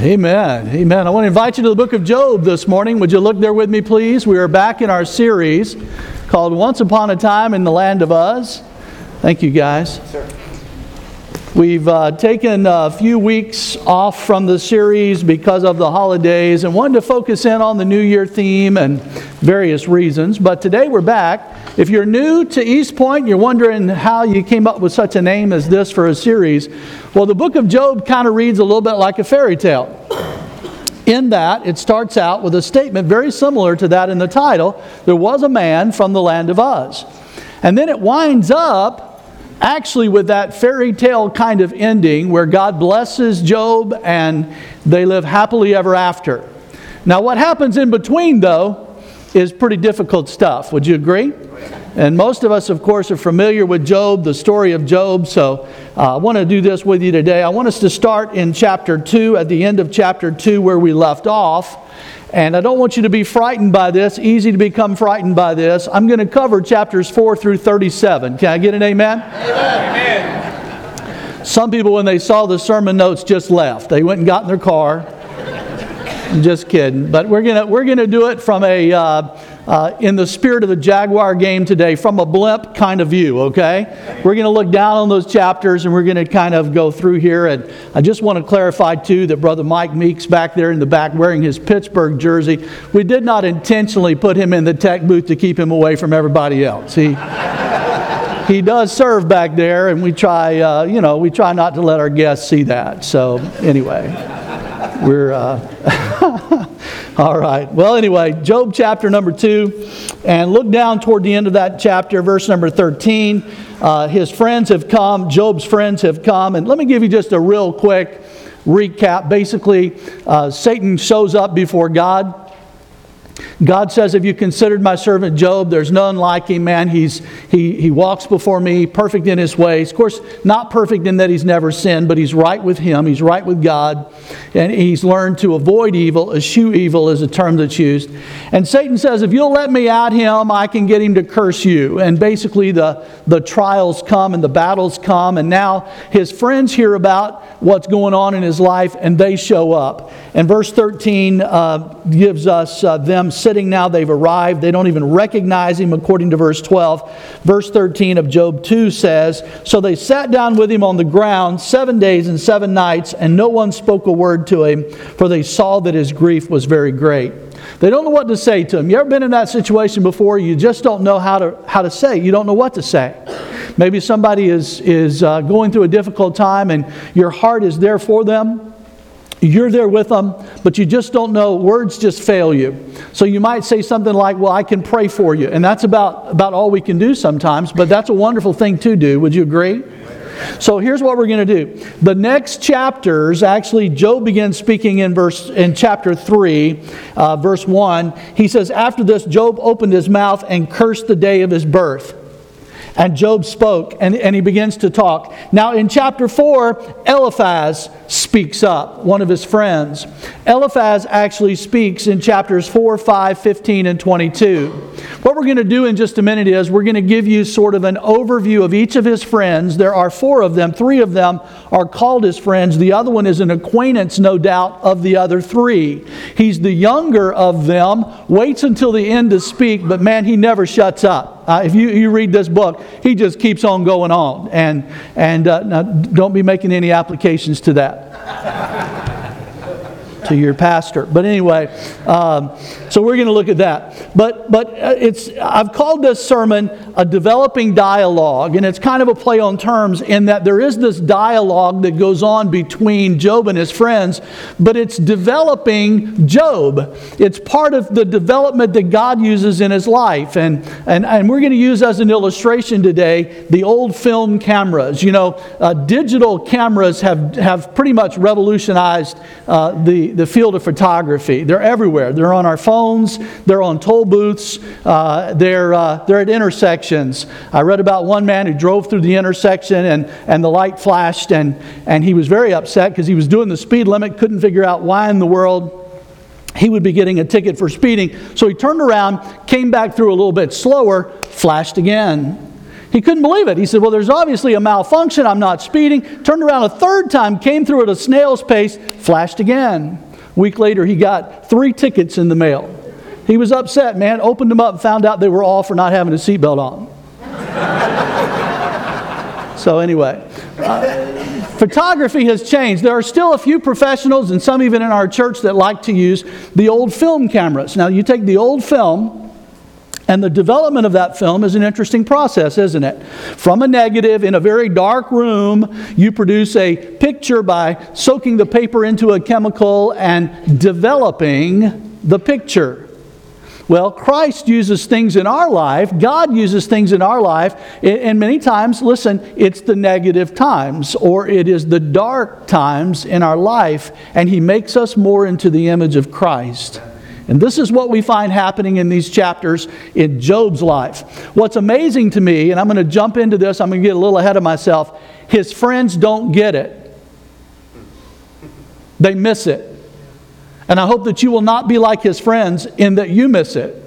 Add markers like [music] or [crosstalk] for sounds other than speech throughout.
Amen. Amen. I want to invite you to the book of Job this morning. Would you look there with me, please? We are back in our series called Once Upon a Time in the Land of Uz. Thank you, guys. Sir. We've uh, taken a few weeks off from the series because of the holidays and wanted to focus in on the New Year theme and various reasons. But today we're back. If you're new to East Point, you're wondering how you came up with such a name as this for a series. Well, the book of Job kind of reads a little bit like a fairy tale. In that, it starts out with a statement very similar to that in the title there was a man from the land of Uz. And then it winds up actually with that fairy tale kind of ending where God blesses Job and they live happily ever after. Now, what happens in between, though, is pretty difficult stuff. Would you agree? And most of us, of course, are familiar with Job, the story of Job. So uh, I want to do this with you today. I want us to start in chapter 2, at the end of chapter 2, where we left off. And I don't want you to be frightened by this, easy to become frightened by this. I'm going to cover chapters 4 through 37. Can I get an amen? Amen. Some people, when they saw the sermon notes, just left. They went and got in their car. Just kidding. But we're gonna we're gonna do it from a. Uh, uh, in the spirit of the Jaguar game today from a blimp kind of view, okay? We're to look down on those chapters and we're to kind of go through here. And I just want to clarify, too, that Brother Mike Meeks back there in the back wearing his Pittsburgh jersey, we did not intentionally put him in the tech booth to keep him away from everybody else. He. he does serve back there, and we try, uh, you know, we try not to let our guests see that. So, anyway, we're. Uh, [laughs] All right. Well, anyway, Job chapter number two, and look down toward the end of that chapter, verse number 13. Uh, his friends have come, Job's friends have come, and let me give you just a real quick recap. Basically, uh, Satan shows up before God God says, Have you considered my servant Job? There's none like him, man. He's, he, he walks before me, perfect in his ways. Of course, not perfect in that he's never sinned, but he's right with him. He's right with God. And he's learned to avoid evil. Eschew evil is a term that's used. And Satan says, If you'll let me at him, I can get him to curse you. And basically, the, the trials come and the battles come. And now his friends hear about what's going on in his life and they show up. And verse 13 uh, gives us uh, them sitting now, they've arrived. They don't even recognize him, according to verse 12. Verse 13 of Job 2 says So they sat down with him on the ground seven days and seven nights, and no one spoke a word to him, for they saw that his grief was very great. They don't know what to say to him. You ever been in that situation before? You just don't know how to, how to say. You don't know what to say. Maybe somebody is, is uh, going through a difficult time and your heart is there for them. You're there with them, but you just don't know. Words just fail you. So you might say something like, Well, I can pray for you. And that's about, about all we can do sometimes, but that's a wonderful thing to do. Would you agree? So here's what we're going to do. The next chapters, actually, Job begins speaking in verse in chapter three, uh, verse one. He says, "After this, Job opened his mouth and cursed the day of his birth." And Job spoke, and, and he begins to talk. Now, in chapter 4, Eliphaz speaks up, one of his friends. Eliphaz actually speaks in chapters 4, 5, 15, and 22. What we're going to do in just a minute is we're going to give you sort of an overview of each of his friends. There are four of them, three of them are called his friends. The other one is an acquaintance, no doubt, of the other three. He's the younger of them, waits until the end to speak, but man, he never shuts up. Uh, if you, you read this book, he just keeps on going on. And, and uh, don't be making any applications to that to your pastor. But anyway, um, so we're going to look at that. But but uh, it's I've called this sermon a developing dialogue, and it's kind of a play on terms in that there is this dialogue that goes on between Job and his friends, but it's developing Job. It's part of the development that God uses in his life, and and and we're going to use as an illustration today the old film cameras. You know, uh, digital cameras have have pretty much revolutionized uh, the the field of photography. They're everywhere. They're on our phones, they're on toll booths, uh, they're, uh, they're at intersections. I read about one man who drove through the intersection and, and the light flashed, and, and he was very upset because he was doing the speed limit, couldn't figure out why in the world he would be getting a ticket for speeding. So he turned around, came back through a little bit slower, flashed again. He couldn't believe it. He said, Well, there's obviously a malfunction. I'm not speeding. Turned around a third time, came through at a snail's pace, flashed again. Week later, he got three tickets in the mail. He was upset, man. Opened them up found out they were all for not having a seatbelt on. [laughs] so, anyway, uh, photography has changed. There are still a few professionals, and some even in our church, that like to use the old film cameras. Now, you take the old film, and the development of that film is an interesting process, isn't it? From a negative in a very dark room, you produce a picture by soaking the paper into a chemical and developing the picture. Well, Christ uses things in our life, God uses things in our life, and many times, listen, it's the negative times or it is the dark times in our life, and He makes us more into the image of Christ. And this is what we find happening in these chapters in Job's life. What's amazing to me, and I'm going to jump into this, I'm going to get a little ahead of myself. His friends don't get it, they miss it. And I hope that you will not be like his friends in that you miss it.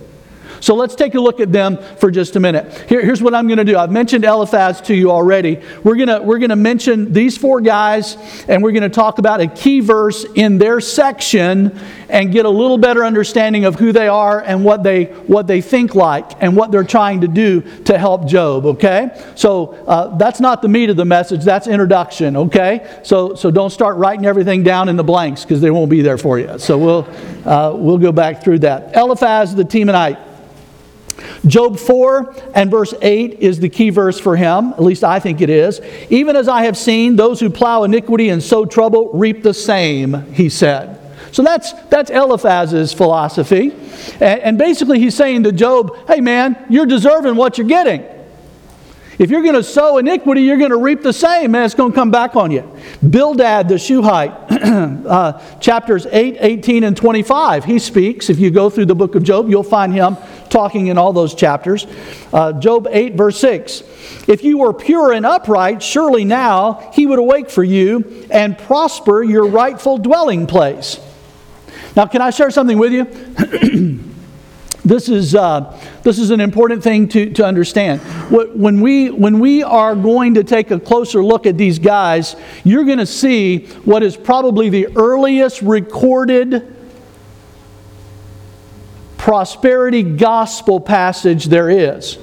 So let's take a look at them for just a minute. Here, here's what I'm going to do. I've mentioned Eliphaz to you already. We're going to, we're to mention these four guys, and we're going to talk about a key verse in their section and get a little better understanding of who they are and what they, what they think like and what they're trying to do to help Job, okay? So uh, that's not the meat of the message, that's introduction, okay? So, so don't start writing everything down in the blanks because they won't be there for you. So we'll, uh, we'll go back through that. Eliphaz the Temanite. Job 4 and verse 8 is the key verse for him, at least I think it is. Even as I have seen, those who plow iniquity and sow trouble reap the same, he said. So that's, that's Eliphaz's philosophy. And, and basically, he's saying to Job, hey man, you're deserving what you're getting. If you're going to sow iniquity, you're going to reap the same, and it's going to come back on you. Bildad the Shuhite, [clears throat] uh, chapters 8, 18, and 25, he speaks. If you go through the book of Job, you'll find him talking in all those chapters. Uh, Job 8, verse 6. If you were pure and upright, surely now he would awake for you and prosper your rightful dwelling place. Now, can I share something with you? [clears throat] This is, uh, this is an important thing to, to understand. When we, when we are going to take a closer look at these guys, you're going to see what is probably the earliest recorded prosperity gospel passage there is.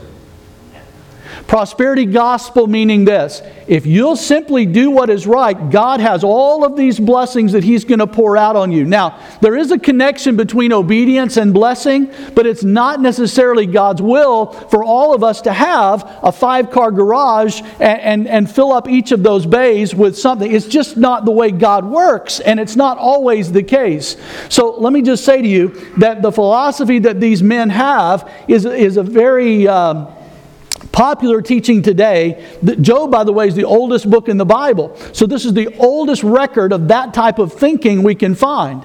Prosperity gospel meaning this if you'll simply do what is right, God has all of these blessings that He's going to pour out on you. Now, there is a connection between obedience and blessing, but it's not necessarily God's will for all of us to have a five car garage and, and, and fill up each of those bays with something. It's just not the way God works, and it's not always the case. So let me just say to you that the philosophy that these men have is, is a very. Um, popular teaching today. Job, by the way, is the oldest book in the Bible. So this is the oldest record of that type of thinking we can find.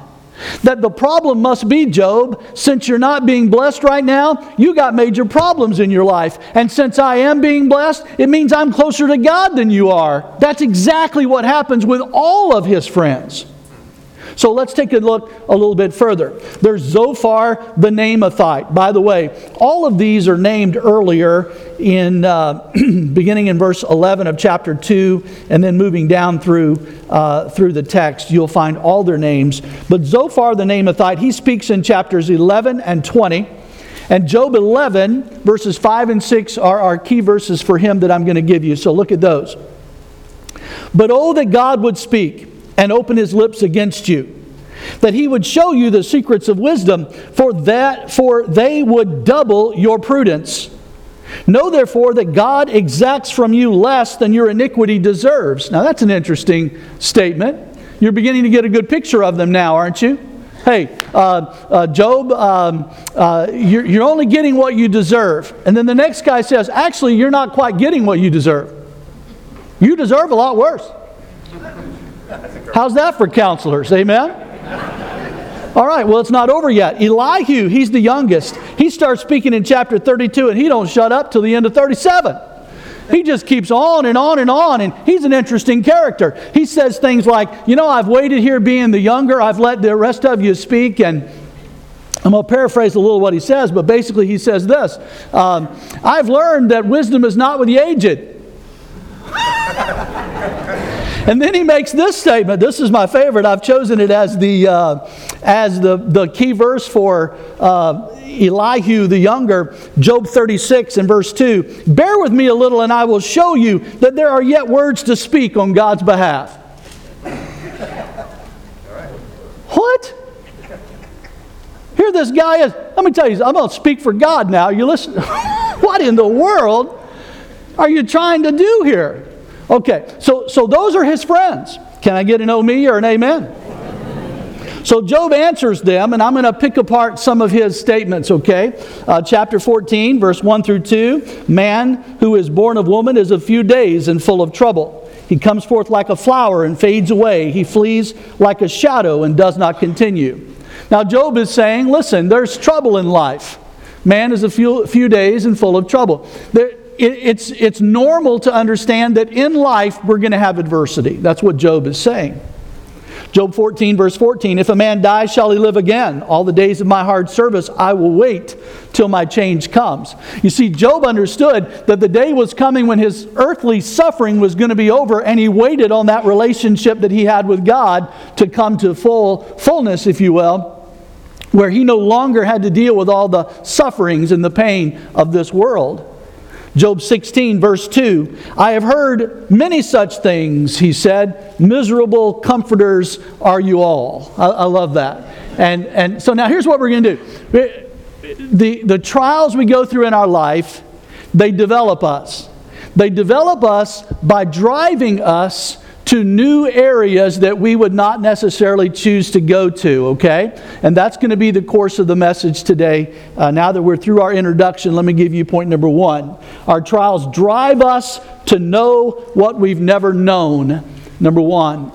That the problem must be, Job, since you're not being blessed right now, you got major problems in your life. And since I am being blessed, it means I'm closer to God than you are. That's exactly what happens with all of his friends. So let's take a look a little bit further. There's Zophar the Naamathite. By the way, all of these are named earlier in uh, [clears throat] beginning in verse 11 of chapter 2 and then moving down through uh, through the text you'll find all their names. But zophar the naamathite he speaks in chapters 11 and 20 and job 11 verses 5 and 6 are our key verses for him that i'm going to give you. So look at those. But oh that god would speak and open his lips against you that he would show you the secrets of wisdom for that for they would double your prudence. Know therefore that god exacts from you less than your iniquity deserves. Now that's an interesting statement. You're beginning to get a good picture of them now aren't you? Hey uh, uh, job um, uh, you're, you're only getting what you deserve. And then the next guy says actually you're not quite getting what you deserve. You deserve a lot worse How's that for counselors? Amen? All right, well, it's not over yet. Elihu, he's the youngest. He starts speaking in chapter 32, and he don't shut up till the end of 37. He just keeps on and on and on, and he's an interesting character. He says things like, You know, I've waited here being the younger, I've let the rest of you speak, and I'm going to paraphrase a little what he says, but basically he says this um, I've learned that wisdom is not with the aged. And then he makes this statement. This is my favorite. I've chosen it as the, uh, as the, the key verse for uh, Elihu the younger, Job 36 and verse 2. Bear with me a little, and I will show you that there are yet words to speak on God's behalf. What? Here this guy is. Let me tell you, I'm going to speak for God now. You listen. [laughs] what in the world are you trying to do here? Okay, so, so those are his friends. Can I get an oh me or an amen? So Job answers them, and I'm going to pick apart some of his statements, okay? Uh, chapter 14, verse 1 through 2 Man who is born of woman is of few days and full of trouble. He comes forth like a flower and fades away. He flees like a shadow and does not continue. Now, Job is saying, listen, there's trouble in life. Man is a few, few days and full of trouble. There, it, it's, it's normal to understand that in life we're going to have adversity. That's what Job is saying. Job 14, verse 14 If a man dies, shall he live again? All the days of my hard service, I will wait till my change comes. You see, Job understood that the day was coming when his earthly suffering was going to be over, and he waited on that relationship that he had with God to come to full fullness, if you will, where he no longer had to deal with all the sufferings and the pain of this world. Job 16, verse 2 I have heard many such things, he said. Miserable comforters are you all. I, I love that. And, and so now here's what we're going to do the, the trials we go through in our life, they develop us. They develop us by driving us to new areas that we would not necessarily choose to go to, okay? And that's going to be the course of the message today. Uh, now that we're through our introduction, let me give you point number one. Our trials drive us to know what we've never known. Number one,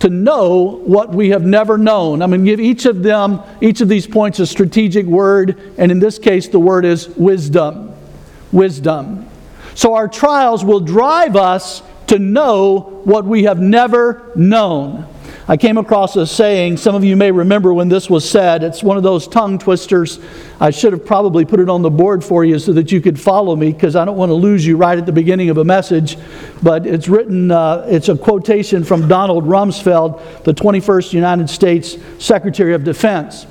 to know what we have never known. I'm going to give each of them, each of these points, a strategic word, and in this case, the word is wisdom. Wisdom. So our trials will drive us to know what we have never known. I came across a saying, some of you may remember when this was said. It's one of those tongue twisters. I should have probably put it on the board for you so that you could follow me because I don't want to lose you right at the beginning of a message. But it's written, uh, it's a quotation from Donald Rumsfeld, the 21st United States Secretary of Defense.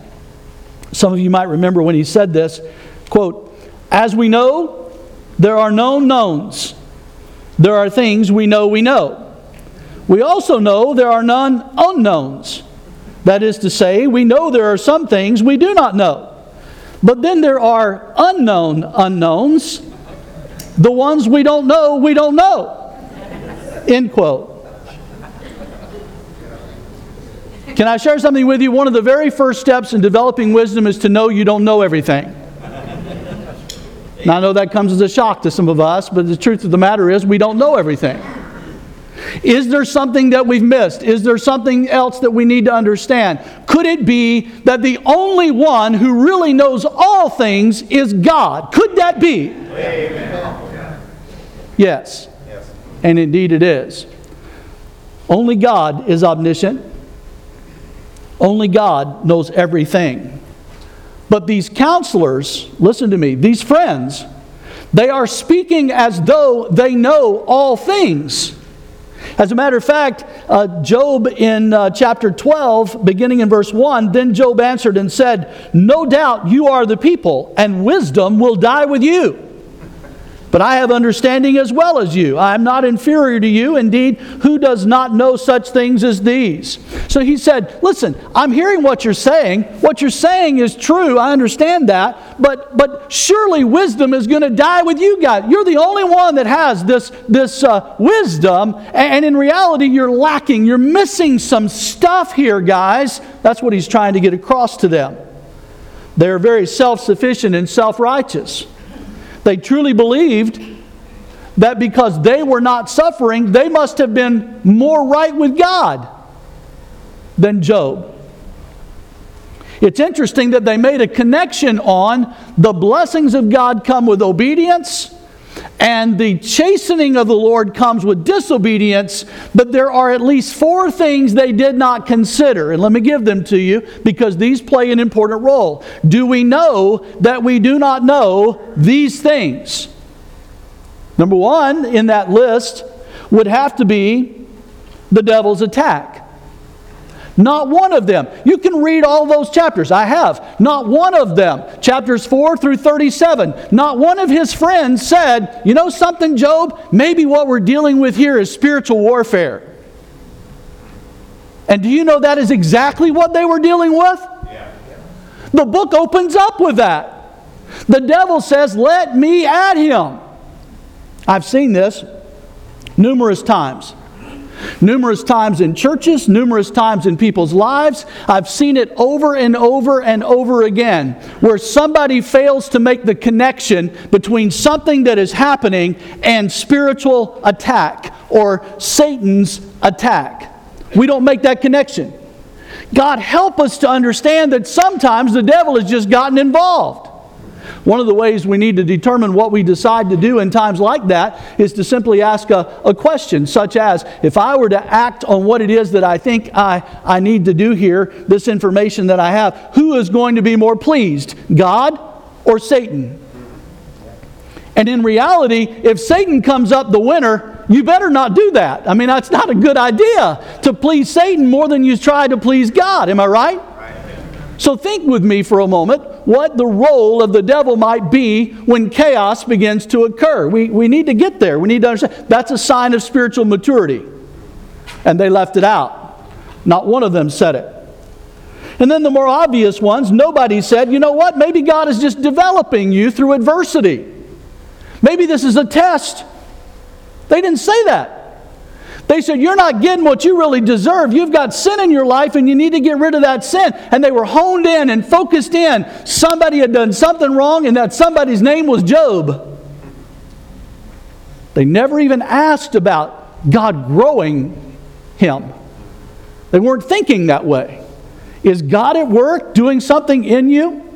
Some of you might remember when he said this quote, As we know, there are known knowns there are things we know we know. We also know there are none unknowns. That is to say, we know there are some things we do not know. But then there are unknown unknowns, the ones we don't know, we don't know. End quote. Can I share something with you? One of the very first steps in developing wisdom is to know you don't know everything. Now, I know that comes as a shock to some of us, but the truth of the matter is we don't know everything. Is there something that we've missed? Is there something else that we need to understand? Could it be that the only one who really knows all things is God? Could that be? Amen. Yes. yes. And indeed it is. Only God is omniscient. Only God knows everything. But these counselors, listen to me, these friends, they are speaking as though they know all things. As a matter of fact, uh, Job in uh, chapter 12, beginning in verse 1, then Job answered and said, No doubt you are the people, and wisdom will die with you. But I have understanding as well as you. I am not inferior to you. Indeed, who does not know such things as these? So he said, Listen, I'm hearing what you're saying. What you're saying is true. I understand that. But, but surely wisdom is going to die with you guys. You're the only one that has this, this uh, wisdom. And in reality, you're lacking. You're missing some stuff here, guys. That's what he's trying to get across to them. They're very self sufficient and self righteous. They truly believed that because they were not suffering, they must have been more right with God than Job. It's interesting that they made a connection on the blessings of God come with obedience And the chastening of the Lord comes with disobedience, but there are at least four things they did not consider. And let me give them to you because these play an important role. Do we know that we do not know these things? Number one in that list would have to be the devil's attack. Not one of them. You can read all those chapters. I have. Not one of them. Chapters 4 through 37. Not one of his friends said, You know something, Job? Maybe what we're dealing with here is spiritual warfare. And do you know that is exactly what they were dealing with? Yeah. The book opens up with that. The devil says, Let me at him. I've seen this numerous times. Numerous times in churches, numerous times in people's lives. I've seen it over and over and over again where somebody fails to make the connection between something that is happening and spiritual attack or Satan's attack. We don't make that connection. God, help us to understand that sometimes the devil has just gotten involved. One of the ways we need to determine what we decide to do in times like that is to simply ask a, a question, such as if I were to act on what it is that I think I, I need to do here, this information that I have, who is going to be more pleased, God or Satan? And in reality, if Satan comes up the winner, you better not do that. I mean, that's not a good idea to please Satan more than you try to please God. Am I right? So think with me for a moment what the role of the devil might be when chaos begins to occur. We, we need to get there. We need to understand that's a sign of spiritual maturity. And they left it out. Not one of them said it. And then the more obvious ones, nobody said, you know what? Maybe God is just developing you through adversity. Maybe this is a test. They didn't say that. They said, You're not getting what you really deserve. You've got sin in your life and you need to get rid of that sin. And they were honed in and focused in. Somebody had done something wrong, and that somebody's name was Job. They never even asked about God growing him. They weren't thinking that way. Is God at work doing something in you?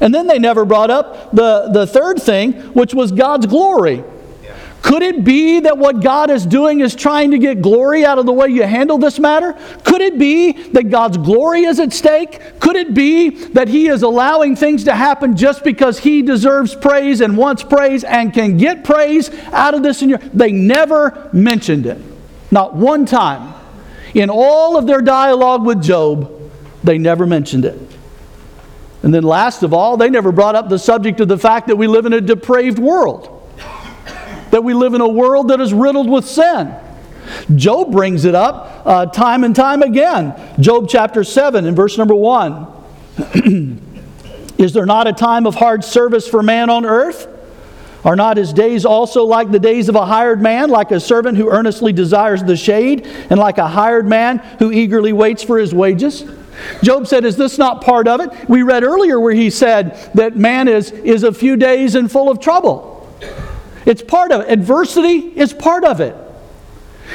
And then they never brought up the, the third thing, which was God's glory. Could it be that what God is doing is trying to get glory out of the way you handle this matter? Could it be that God's glory is at stake? Could it be that He is allowing things to happen just because He deserves praise and wants praise and can get praise out of this? They never mentioned it. Not one time. In all of their dialogue with Job, they never mentioned it. And then, last of all, they never brought up the subject of the fact that we live in a depraved world that we live in a world that is riddled with sin. Job brings it up uh, time and time again. Job chapter 7 in verse number 1. [clears throat] is there not a time of hard service for man on earth? Are not his days also like the days of a hired man, like a servant who earnestly desires the shade, and like a hired man who eagerly waits for his wages? Job said, Is this not part of it? We read earlier where he said that man is, is a few days and full of trouble. It's part of it. Adversity is part of it.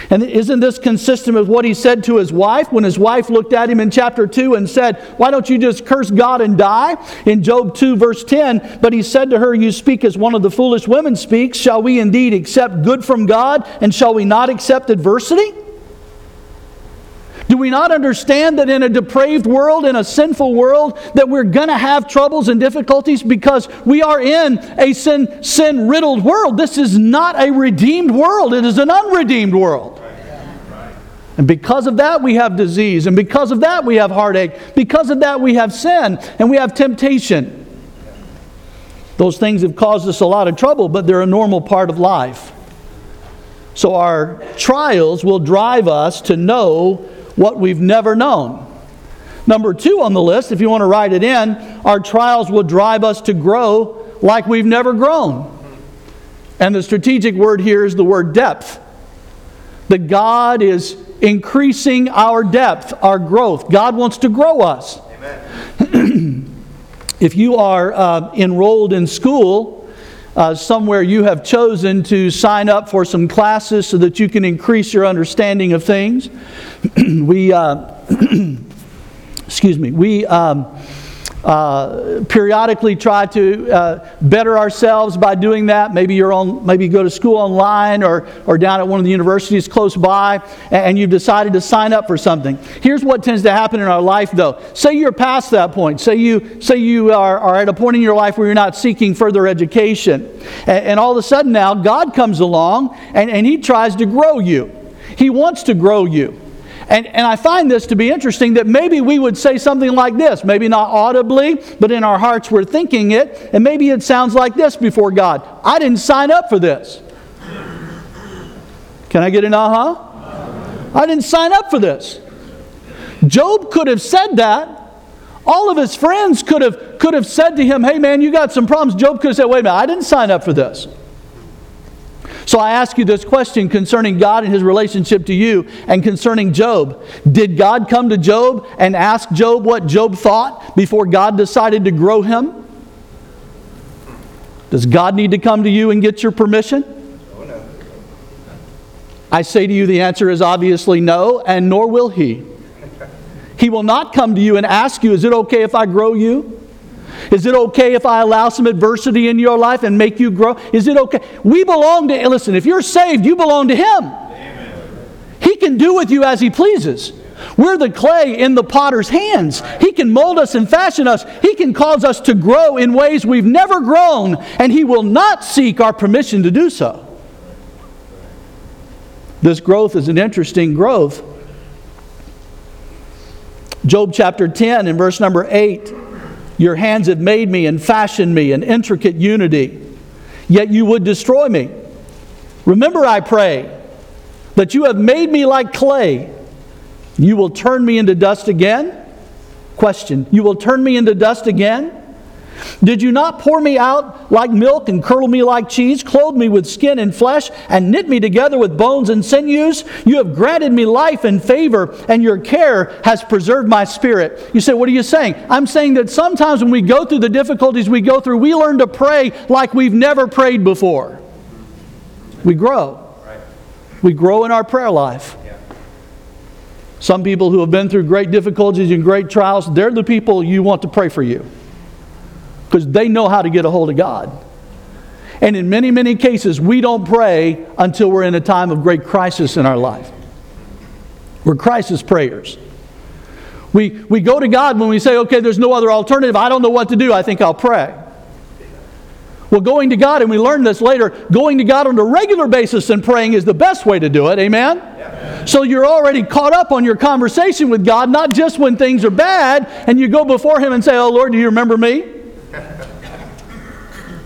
And isn't this consistent with what he said to his wife when his wife looked at him in chapter 2 and said, Why don't you just curse God and die? In Job 2, verse 10, but he said to her, You speak as one of the foolish women speaks. Shall we indeed accept good from God, and shall we not accept adversity? Do we not understand that in a depraved world, in a sinful world, that we're going to have troubles and difficulties because we are in a sin, sin riddled world? This is not a redeemed world, it is an unredeemed world. And because of that, we have disease. And because of that, we have heartache. Because of that, we have sin and we have temptation. Those things have caused us a lot of trouble, but they're a normal part of life. So our trials will drive us to know what we've never known. Number two on the list, if you want to write it in, our trials will drive us to grow like we've never grown. And the strategic word here is the word depth. That God is increasing our depth, our growth. God wants to grow us. [clears throat] if you are uh, enrolled in school, uh, somewhere you have chosen to sign up for some classes so that you can increase your understanding of things. [clears throat] we, uh, [clears throat] excuse me, we um, uh, periodically try to uh, better ourselves by doing that. Maybe you're on, maybe you go to school online or, or down at one of the universities close by, and you've decided to sign up for something. Here's what tends to happen in our life, though. Say you're past that point. Say you, say you are, are at a point in your life where you're not seeking further education. And, and all of a sudden now, God comes along and, and He tries to grow you. He wants to grow you. And, and I find this to be interesting that maybe we would say something like this, maybe not audibly, but in our hearts we're thinking it, and maybe it sounds like this before God I didn't sign up for this. Can I get an aha? Uh-huh? I didn't sign up for this. Job could have said that. All of his friends could have, could have said to him, Hey man, you got some problems. Job could have said, Wait a minute, I didn't sign up for this. So I ask you this question concerning God and his relationship to you and concerning Job. Did God come to Job and ask Job what Job thought before God decided to grow him? Does God need to come to you and get your permission? I say to you, the answer is obviously no, and nor will he. He will not come to you and ask you, Is it okay if I grow you? Is it okay if I allow some adversity in your life and make you grow? Is it okay? We belong to, listen, if you're saved, you belong to Him. Amen. He can do with you as He pleases. We're the clay in the potter's hands. He can mold us and fashion us. He can cause us to grow in ways we've never grown, and He will not seek our permission to do so. This growth is an interesting growth. Job chapter 10 and verse number 8 your hands have made me and fashioned me in intricate unity, yet you would destroy me. Remember, I pray, that you have made me like clay. You will turn me into dust again? Question You will turn me into dust again? Did you not pour me out like milk and curdle me like cheese, clothe me with skin and flesh, and knit me together with bones and sinews? You have granted me life and favor, and your care has preserved my spirit. You say, What are you saying? I'm saying that sometimes when we go through the difficulties we go through, we learn to pray like we've never prayed before. We grow. We grow in our prayer life. Some people who have been through great difficulties and great trials, they're the people you want to pray for you because they know how to get a hold of God. And in many, many cases, we don't pray until we're in a time of great crisis in our life. We're crisis prayers. We, we go to God when we say, okay, there's no other alternative. I don't know what to do. I think I'll pray. Well, going to God, and we learn this later, going to God on a regular basis and praying is the best way to do it. Amen? Yeah. So you're already caught up on your conversation with God, not just when things are bad, and you go before Him and say, Oh Lord, do you remember me?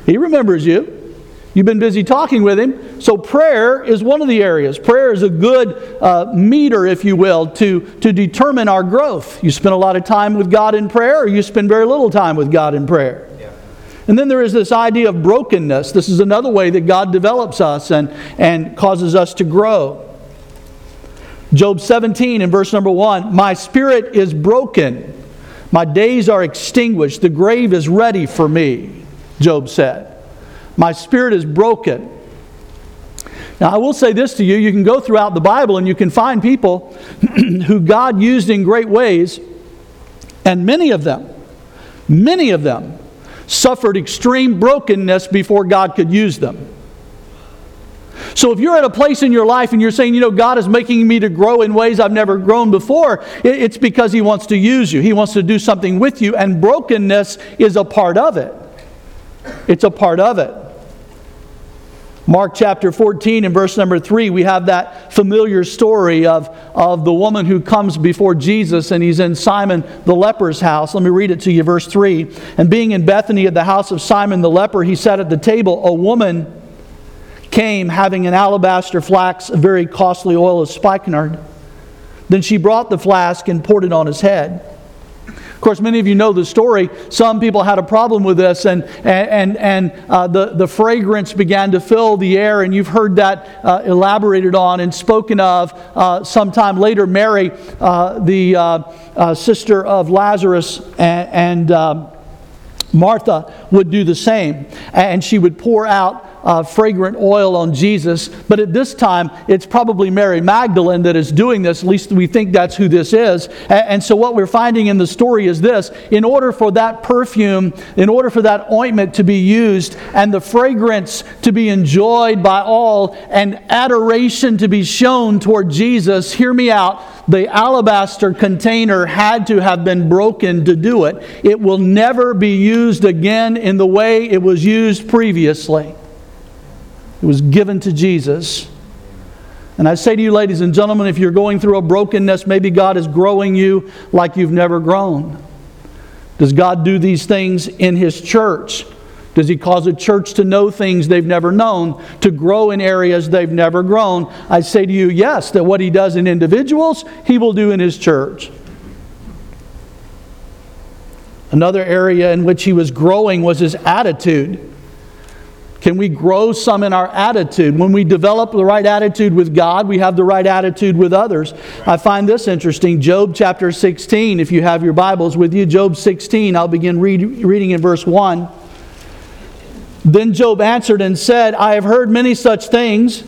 He remembers you. You've been busy talking with him. So, prayer is one of the areas. Prayer is a good uh, meter, if you will, to, to determine our growth. You spend a lot of time with God in prayer, or you spend very little time with God in prayer. Yeah. And then there is this idea of brokenness. This is another way that God develops us and, and causes us to grow. Job 17 in verse number 1 My spirit is broken, my days are extinguished, the grave is ready for me. Job said. My spirit is broken. Now, I will say this to you you can go throughout the Bible and you can find people [clears throat] who God used in great ways, and many of them, many of them, suffered extreme brokenness before God could use them. So if you're at a place in your life and you're saying, you know, God is making me to grow in ways I've never grown before, it's because He wants to use you. He wants to do something with you, and brokenness is a part of it. It's a part of it. Mark chapter 14 and verse number 3, we have that familiar story of, of the woman who comes before Jesus and he's in Simon the leper's house. Let me read it to you, verse 3. And being in Bethany at the house of Simon the leper, he sat at the table. A woman came having an alabaster flask, very costly oil of spikenard. Then she brought the flask and poured it on his head. Of course, many of you know the story. Some people had a problem with this, and, and, and uh, the, the fragrance began to fill the air, and you've heard that uh, elaborated on and spoken of uh, sometime later. Mary, uh, the uh, uh, sister of Lazarus, and, and Martha would do the same, and she would pour out uh, fragrant oil on Jesus, but at this time, it's probably Mary Magdalene that is doing this. At least we think that's who this is. And, and so, what we're finding in the story is this in order for that perfume, in order for that ointment to be used, and the fragrance to be enjoyed by all, and adoration to be shown toward Jesus, hear me out the alabaster container had to have been broken to do it. It will never be used again in the way it was used previously. It was given to Jesus. And I say to you, ladies and gentlemen, if you're going through a brokenness, maybe God is growing you like you've never grown. Does God do these things in His church? Does he cause a church to know things they've never known, to grow in areas they've never grown? I say to you, yes, that what he does in individuals, he will do in his church. Another area in which he was growing was his attitude. Can we grow some in our attitude? When we develop the right attitude with God, we have the right attitude with others. I find this interesting. Job chapter 16, if you have your Bibles with you, Job 16, I'll begin read, reading in verse 1. Then Job answered and said, I have heard many such things.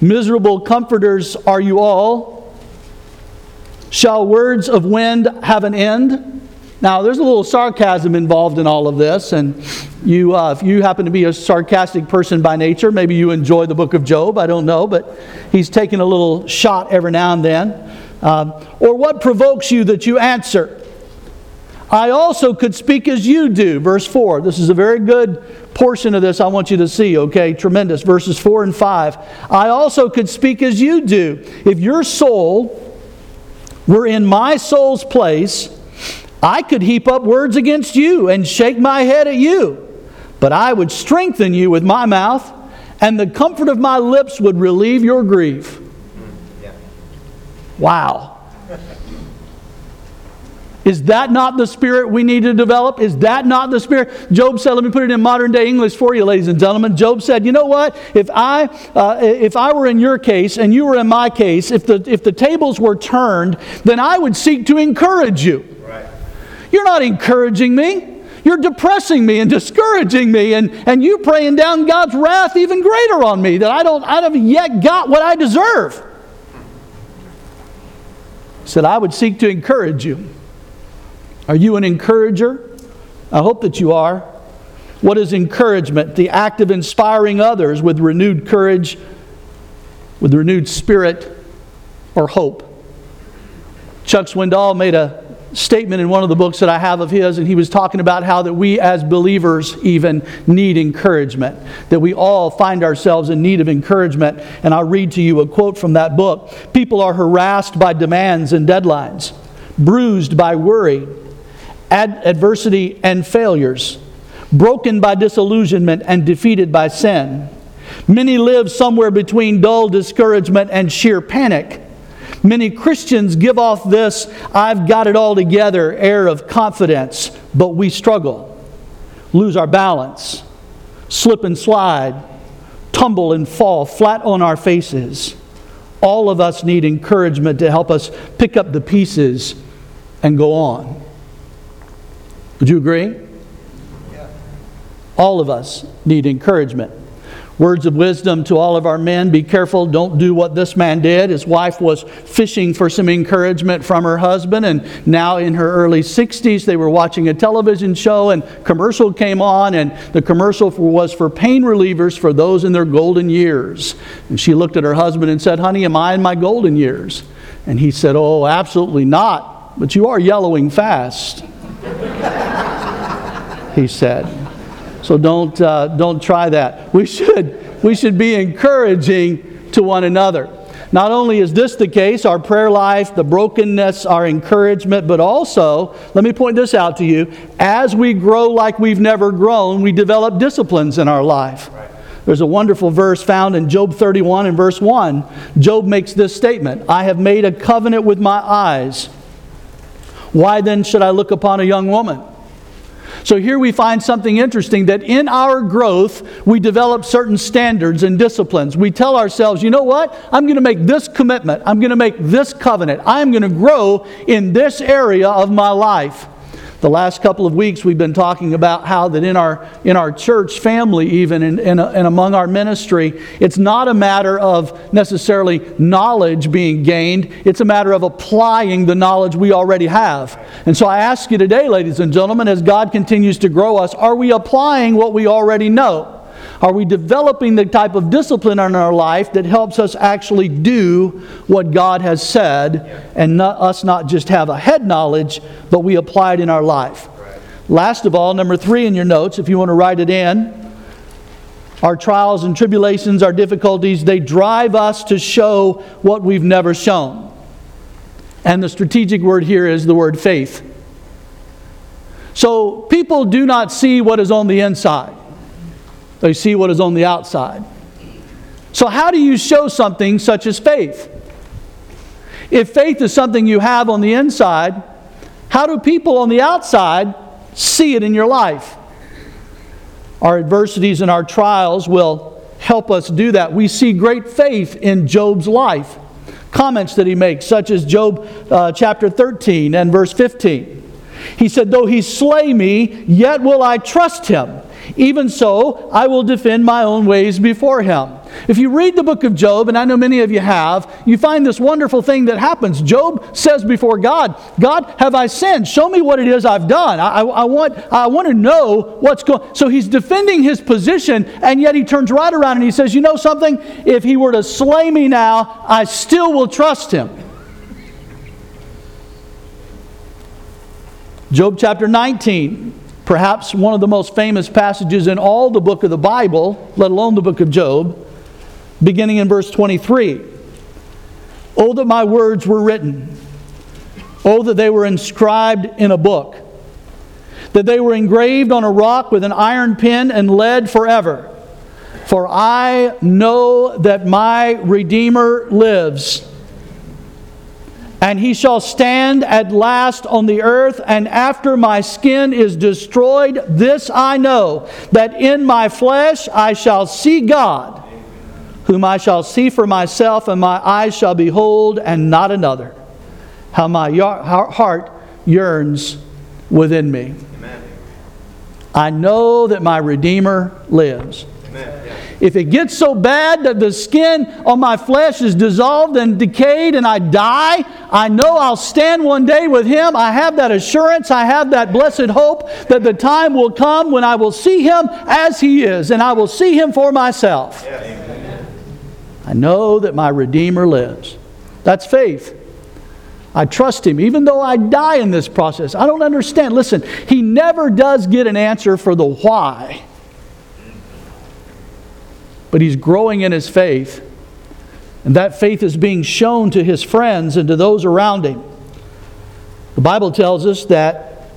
Miserable comforters are you all. Shall words of wind have an end? Now, there's a little sarcasm involved in all of this, and you, uh, if you happen to be a sarcastic person by nature, maybe you enjoy the book of Job, I don't know, but he's taking a little shot every now and then. Uh, or what provokes you that you answer? I also could speak as you do. Verse 4. This is a very good portion of this I want you to see, okay? Tremendous. Verses 4 and 5. I also could speak as you do. If your soul were in my soul's place, I could heap up words against you and shake my head at you. But I would strengthen you with my mouth, and the comfort of my lips would relieve your grief. Wow. Is that not the spirit we need to develop? Is that not the spirit? Job said, let me put it in modern day English for you, ladies and gentlemen. Job said, you know what? If I, uh, if I were in your case and you were in my case, if the, if the tables were turned, then I would seek to encourage you. You're not encouraging me. You're depressing me and discouraging me, and, and you praying down God's wrath even greater on me that I don't I haven't yet got what I deserve. He said, I would seek to encourage you. Are you an encourager? I hope that you are. What is encouragement? The act of inspiring others with renewed courage, with renewed spirit, or hope. Chuck Swindoll made a statement in one of the books that I have of his, and he was talking about how that we as believers even need encouragement, that we all find ourselves in need of encouragement. And I'll read to you a quote from that book. People are harassed by demands and deadlines, bruised by worry ad- adversity and failures, broken by disillusionment and defeated by sin. Many live somewhere between dull discouragement and sheer panic. Many Christians give off this, I've got it all together air of confidence, but we struggle, lose our balance, slip and slide, tumble and fall flat on our faces. All of us need encouragement to help us pick up the pieces and go on. Would you agree? Yeah. All of us need encouragement. Words of wisdom to all of our men be careful, don't do what this man did. His wife was fishing for some encouragement from her husband, and now in her early 60s, they were watching a television show, and commercial came on, and the commercial was for pain relievers for those in their golden years. And she looked at her husband and said, Honey, am I in my golden years? And he said, Oh, absolutely not, but you are yellowing fast [laughs] he said. So don't, uh, don't try that. We should, we should be encouraging to one another. Not only is this the case, our prayer life, the brokenness, our encouragement, but also, let me point this out to you as we grow like we've never grown, we develop disciplines in our life. There's a wonderful verse found in Job 31 and verse 1. Job makes this statement I have made a covenant with my eyes. Why then should I look upon a young woman? So here we find something interesting that in our growth, we develop certain standards and disciplines. We tell ourselves, you know what? I'm going to make this commitment. I'm going to make this covenant. I'm going to grow in this area of my life. The last couple of weeks, we've been talking about how that in our, in our church family, even and, and, and among our ministry, it's not a matter of necessarily knowledge being gained, it's a matter of applying the knowledge we already have. And so I ask you today, ladies and gentlemen, as God continues to grow us, are we applying what we already know? Are we developing the type of discipline in our life that helps us actually do what God has said and not, us not just have a head knowledge, but we apply it in our life? Last of all, number three in your notes, if you want to write it in, our trials and tribulations, our difficulties, they drive us to show what we've never shown. And the strategic word here is the word faith. So people do not see what is on the inside. They see what is on the outside. So, how do you show something such as faith? If faith is something you have on the inside, how do people on the outside see it in your life? Our adversities and our trials will help us do that. We see great faith in Job's life. Comments that he makes, such as Job uh, chapter 13 and verse 15. He said, Though he slay me, yet will I trust him. Even so, I will defend my own ways before him. If you read the book of Job, and I know many of you have, you find this wonderful thing that happens. Job says before God, God, have I sinned? Show me what it is I've done. I, I, I want, I want to know what's going So he's defending his position, and yet he turns right around and he says, You know something? If he were to slay me now, I still will trust him. Job chapter 19 perhaps one of the most famous passages in all the book of the Bible, let alone the book of Job, beginning in verse 23. Oh, that my words were written. Oh, that they were inscribed in a book. That they were engraved on a rock with an iron pen and lead forever. For I know that my Redeemer lives and he shall stand at last on the earth, and after my skin is destroyed, this I know, that in my flesh I shall see God, whom I shall see for myself, and my eyes shall behold, and not another. How my heart yearns within me. Amen. I know that my Redeemer lives. If it gets so bad that the skin on my flesh is dissolved and decayed and I die, I know I'll stand one day with Him. I have that assurance, I have that blessed hope that the time will come when I will see Him as He is and I will see Him for myself. I know that my Redeemer lives. That's faith. I trust him, even though I die in this process. I don't understand. Listen, he never does get an answer for the why but he's growing in his faith. And that faith is being shown to his friends and to those around him. The Bible tells us that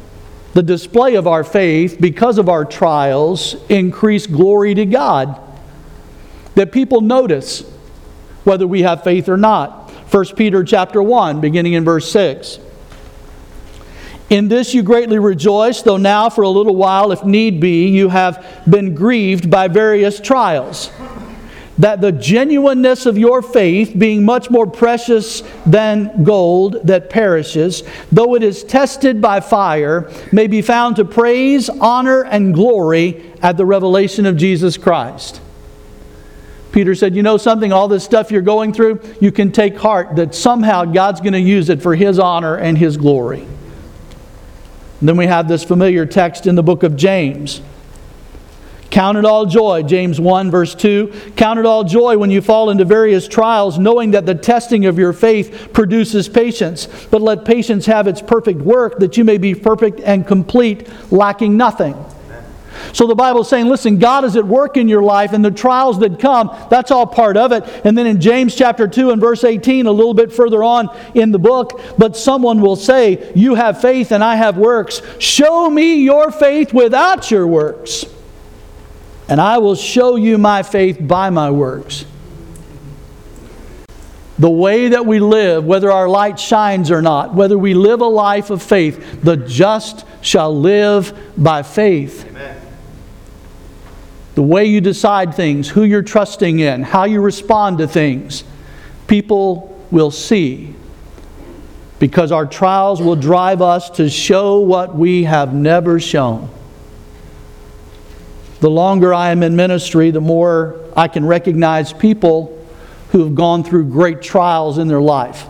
the display of our faith, because of our trials, increase glory to God. That people notice whether we have faith or not. 1 Peter chapter 1, beginning in verse 6. In this you greatly rejoice, though now for a little while, if need be, you have been grieved by various trials. That the genuineness of your faith, being much more precious than gold that perishes, though it is tested by fire, may be found to praise, honor, and glory at the revelation of Jesus Christ. Peter said, You know something? All this stuff you're going through, you can take heart that somehow God's going to use it for His honor and His glory. Then we have this familiar text in the book of James. Count it all joy, James 1, verse 2. Count it all joy when you fall into various trials, knowing that the testing of your faith produces patience. But let patience have its perfect work, that you may be perfect and complete, lacking nothing. So the Bible is saying, listen, God is at work in your life, and the trials that come, that's all part of it. And then in James chapter 2 and verse 18, a little bit further on in the book, but someone will say, You have faith and I have works. Show me your faith without your works, and I will show you my faith by my works. The way that we live, whether our light shines or not, whether we live a life of faith, the just shall live by faith. Amen the way you decide things, who you're trusting in, how you respond to things, people will see because our trials will drive us to show what we have never shown. The longer I am in ministry, the more I can recognize people who have gone through great trials in their life.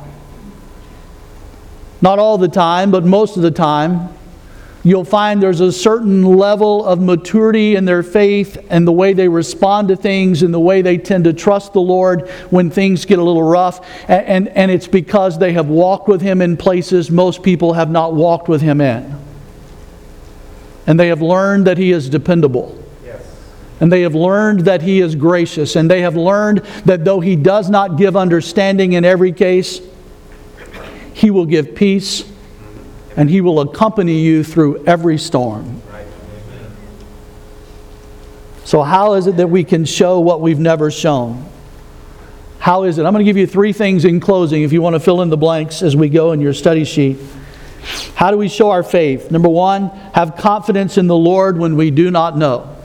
Not all the time, but most of the time, you'll find there's a certain level of maturity in their faith and the way they respond to things and the way they tend to trust the Lord when things get a little rough. And, and, and it's because they have walked with Him in places most people have not walked with Him in. And they have learned that He is dependable. And they have learned that He is gracious. And they have learned that though He does not give understanding in every case, He will give peace and He will accompany you through every storm. So, how is it that we can show what we've never shown? How is it? I'm going to give you three things in closing if you want to fill in the blanks as we go in your study sheet. How do we show our faith? Number one, have confidence in the Lord when we do not know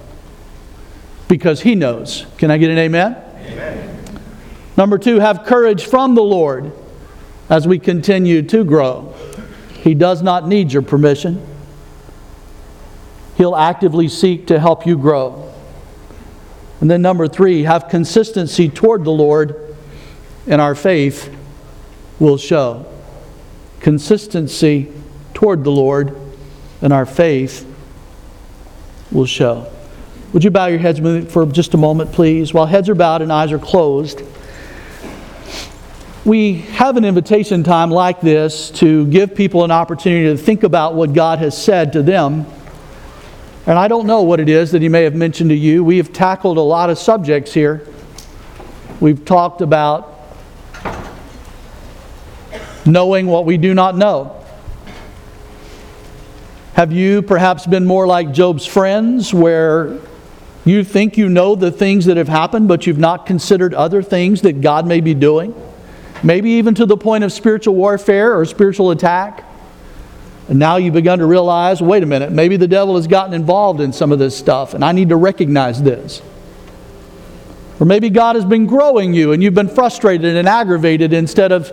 because He knows. Can I get an amen? Amen. Number two, have courage from the Lord as we continue to grow. He does not need your permission, He'll actively seek to help you grow. And then, number three, have consistency toward the Lord, and our faith will show. Consistency toward the Lord, and our faith will show. Would you bow your heads for just a moment, please? While heads are bowed and eyes are closed, we have an invitation time like this to give people an opportunity to think about what God has said to them. And I don't know what it is that He may have mentioned to you. We have tackled a lot of subjects here. We've talked about knowing what we do not know. Have you perhaps been more like Job's friends, where you think you know the things that have happened, but you've not considered other things that God may be doing. Maybe even to the point of spiritual warfare or spiritual attack. And now you've begun to realize wait a minute, maybe the devil has gotten involved in some of this stuff, and I need to recognize this. Or maybe God has been growing you and you've been frustrated and aggravated instead of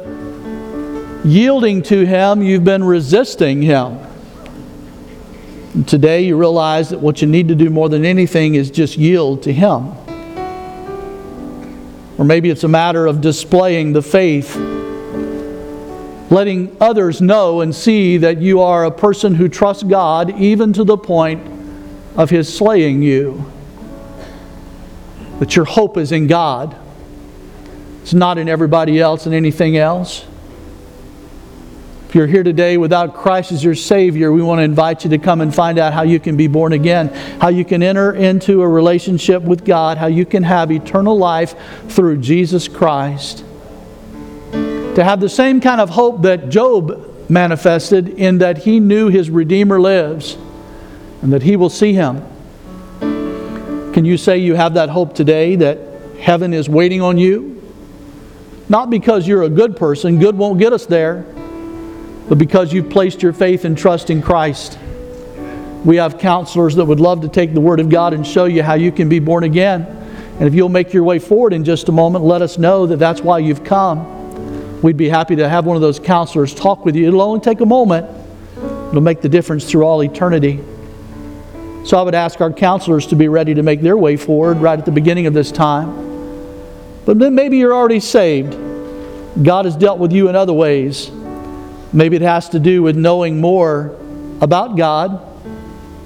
yielding to Him, you've been resisting Him. And today you realize that what you need to do more than anything is just yield to Him. Or maybe it's a matter of displaying the faith, letting others know and see that you are a person who trusts God even to the point of His slaying you. That your hope is in God, it's not in everybody else and anything else. If you're here today without Christ as your Savior, we want to invite you to come and find out how you can be born again, how you can enter into a relationship with God, how you can have eternal life through Jesus Christ. To have the same kind of hope that Job manifested in that he knew his Redeemer lives and that he will see him. Can you say you have that hope today that heaven is waiting on you? Not because you're a good person, good won't get us there but because you've placed your faith and trust in Christ. We have counselors that would love to take the Word of God and show you how you can be born again. And if you'll make your way forward in just a moment, let us know that that's why you've come. We'd be happy to have one of those counselors talk with you. It'll only take a moment, it'll make the difference through all eternity. So I would ask our counselors to be ready to make their way forward right at the beginning of this time. But then maybe you're already saved. God has dealt with you in other ways. Maybe it has to do with knowing more about God,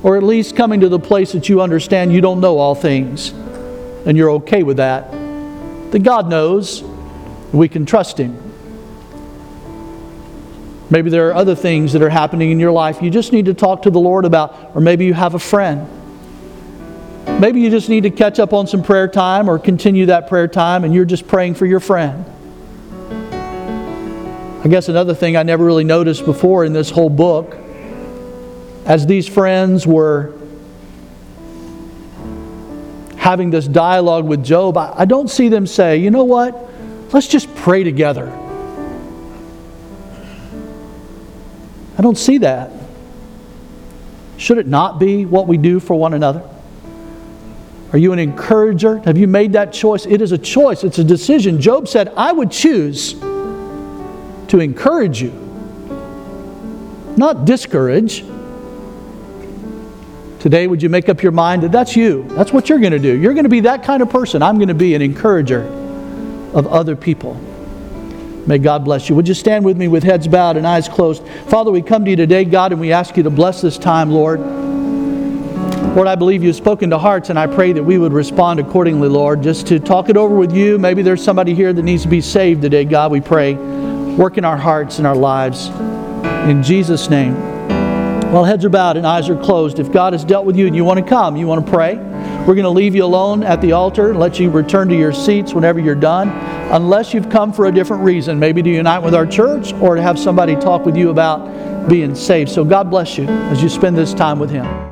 or at least coming to the place that you understand you don't know all things, and you're okay with that. That God knows, we can trust Him. Maybe there are other things that are happening in your life you just need to talk to the Lord about, or maybe you have a friend. Maybe you just need to catch up on some prayer time or continue that prayer time and you're just praying for your friend. I guess another thing I never really noticed before in this whole book, as these friends were having this dialogue with Job, I, don't see them say, you know what, let's just pray together. I don't see that. Should it not be what we do for one another? Are you an encourager? Have you made that choice? It is a choice, it's a decision. Job said, I would choose to encourage you not discourage. Today, would you make up your mind that that's you? That's what you're going to do. You're going to be that kind of person. I'm going to be an encourager of other people. May God bless you. Would you stand with me with heads bowed and eyes closed? Father, we come to you today, God, and we ask you to bless this time, Lord. Lord, I believe you've spoken to hearts, and I pray that we would respond accordingly, Lord, just to talk it over with you. Maybe there's somebody here that needs to be saved today, God, we pray. Work in our hearts and our lives. In Jesus' name. While heads are bowed and eyes are closed, if God has dealt with you and you want to come, you want to pray, we're going to leave you alone at the altar and let you return to your seats whenever you're done, unless you've come for a different reason, maybe to unite with our church or to have somebody talk with you about being saved. So God bless you as you spend this time with Him.